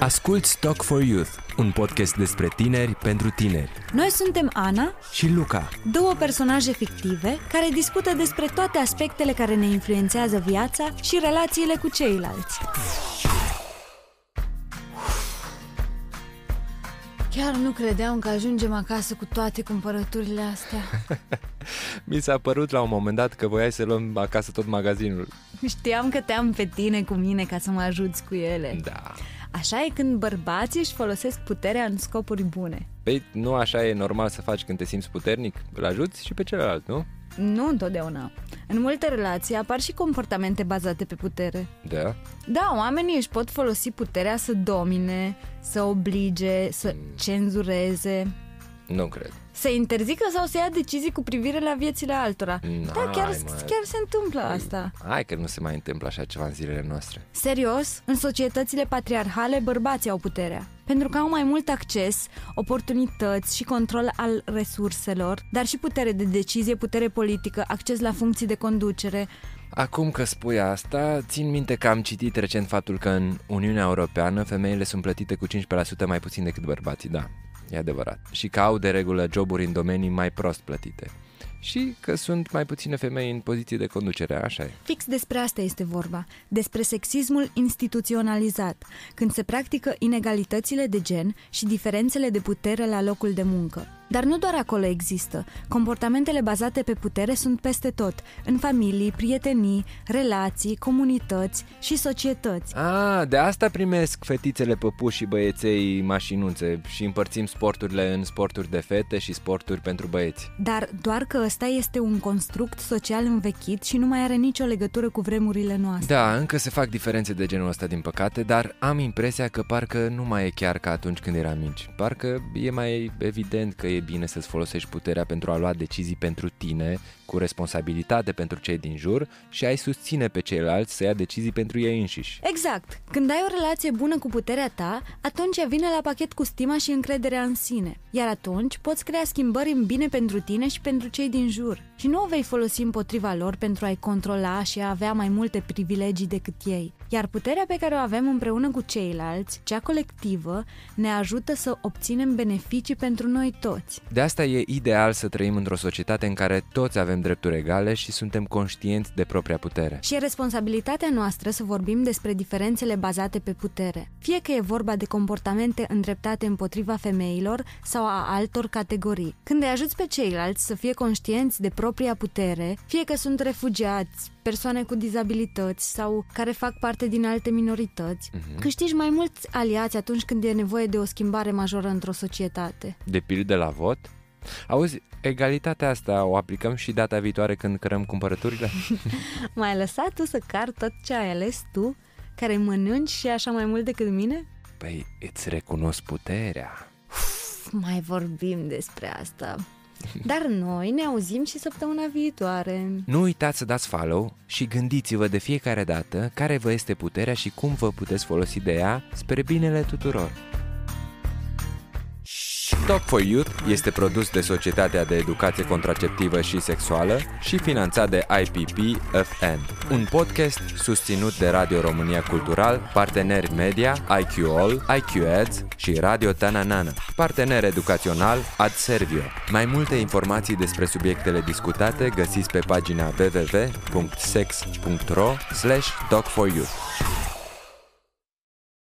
Asculți Talk for Youth, un podcast despre tineri pentru tineri. Noi suntem Ana Și Luca, două personaje fictive care discută despre toate aspectele care ne influențează viața și relațiile cu ceilalți. Chiar nu credeam că ajungem acasă cu toate cumpărăturile astea. mi s-a părut la un moment dat că voiai să luăm acasă tot magazinul. Știam că te-am pe tine cu mine ca să mă ajuți cu ele. Da. Așa e când bărbații își folosesc puterea în scopuri bune. Păi nu așa e normal să faci când te simți puternic? Îl ajuți și pe celălalt, nu? Nu întotdeauna. În multe relații apar și comportamente bazate pe putere. Da. Da, oamenii își pot folosi puterea să domine, să oblige, să cenzureze, Nu cred. Să interzică sau să ia decizii cu privire la viețile altora. N-ai, da, chiar, mă. chiar se întâmplă asta. Hai că nu se mai întâmplă așa ceva în zilele noastre. Serios, în societățile patriarhale, bărbații au puterea. Pentru că au mai mult acces, oportunități și control al resurselor, dar și putere de decizie, putere politică, acces la funcții de conducere. Acum că spui asta, țin minte că am citit recent faptul că în Uniunea Europeană femeile sunt plătite cu 15% mai puțin decât bărbații, da, e adevărat. Și că au de regulă joburi în domenii mai prost plătite. Și că sunt mai puține femei în poziții de conducere, așa e. Fix despre asta este vorba, despre sexismul instituționalizat, când se practică inegalitățile de gen și diferențele de putere la locul de muncă. Dar nu doar acolo există. Comportamentele bazate pe putere sunt peste tot, în familii, prietenii, relații, comunități și societăți. A, de asta primesc fetițele păpuși și băieței mașinuțe și împărțim sporturile în sporturi de fete și sporturi pentru băieți. Dar doar că ăsta este un construct social învechit și nu mai are nicio legătură cu vremurile noastre. Da, încă se fac diferențe de genul ăsta din păcate, dar am impresia că parcă nu mai e chiar ca atunci când eram mici. Parcă e mai evident că e bine să-ți folosești puterea pentru a lua decizii pentru tine, cu responsabilitate pentru cei din jur și ai susține pe ceilalți să ia decizii pentru ei înșiși. Exact. Când ai o relație bună cu puterea ta, atunci ea vine la pachet cu stima și încrederea în sine. Iar atunci poți crea schimbări în bine pentru tine și pentru cei din jur. Și nu o vei folosi împotriva lor pentru a-i controla și a avea mai multe privilegii decât ei. Iar puterea pe care o avem împreună cu ceilalți, cea colectivă, ne ajută să obținem beneficii pentru noi toți. De asta e ideal să trăim într-o societate în care toți avem drepturi egale și suntem conștienți de propria putere. Și e responsabilitatea noastră să vorbim despre diferențele bazate pe putere. Fie că e vorba de comportamente îndreptate împotriva femeilor sau a altor categorii. Când îi ajuți pe ceilalți să fie conștienți de propria putere, fie că sunt refugiați, persoane cu dizabilități sau care fac parte din alte minorități, Mhm. câștigi mai mulți aliați atunci când e nevoie de o schimbare majoră într-o societate. De pildă la vot? Auzi, egalitatea asta o aplicăm și data viitoare când cărăm cumpărăturile? M-ai lăsat tu să car tot ce ai ales tu, care mănânci și așa mai mult decât mine? Păi, îți recunosc puterea. Pf, Mai vorbim despre asta. Dar noi ne auzim și săptămâna viitoare. Nu uitați să dați follow și gândiți-vă de fiecare dată care vă este puterea și cum vă puteți folosi de ea spre binele tuturor. Talk for Youth este produs de Societatea de Educație Contraceptivă și Sexuală și finanțat de IPP FN, un podcast susținut de Radio România Cultural, parteneri media, IQ All, IQ Ads și Radio Tananana, partener educațional Ad Servio. Mai multe informații despre subiectele discutate găsiți pe pagina www.sex.ro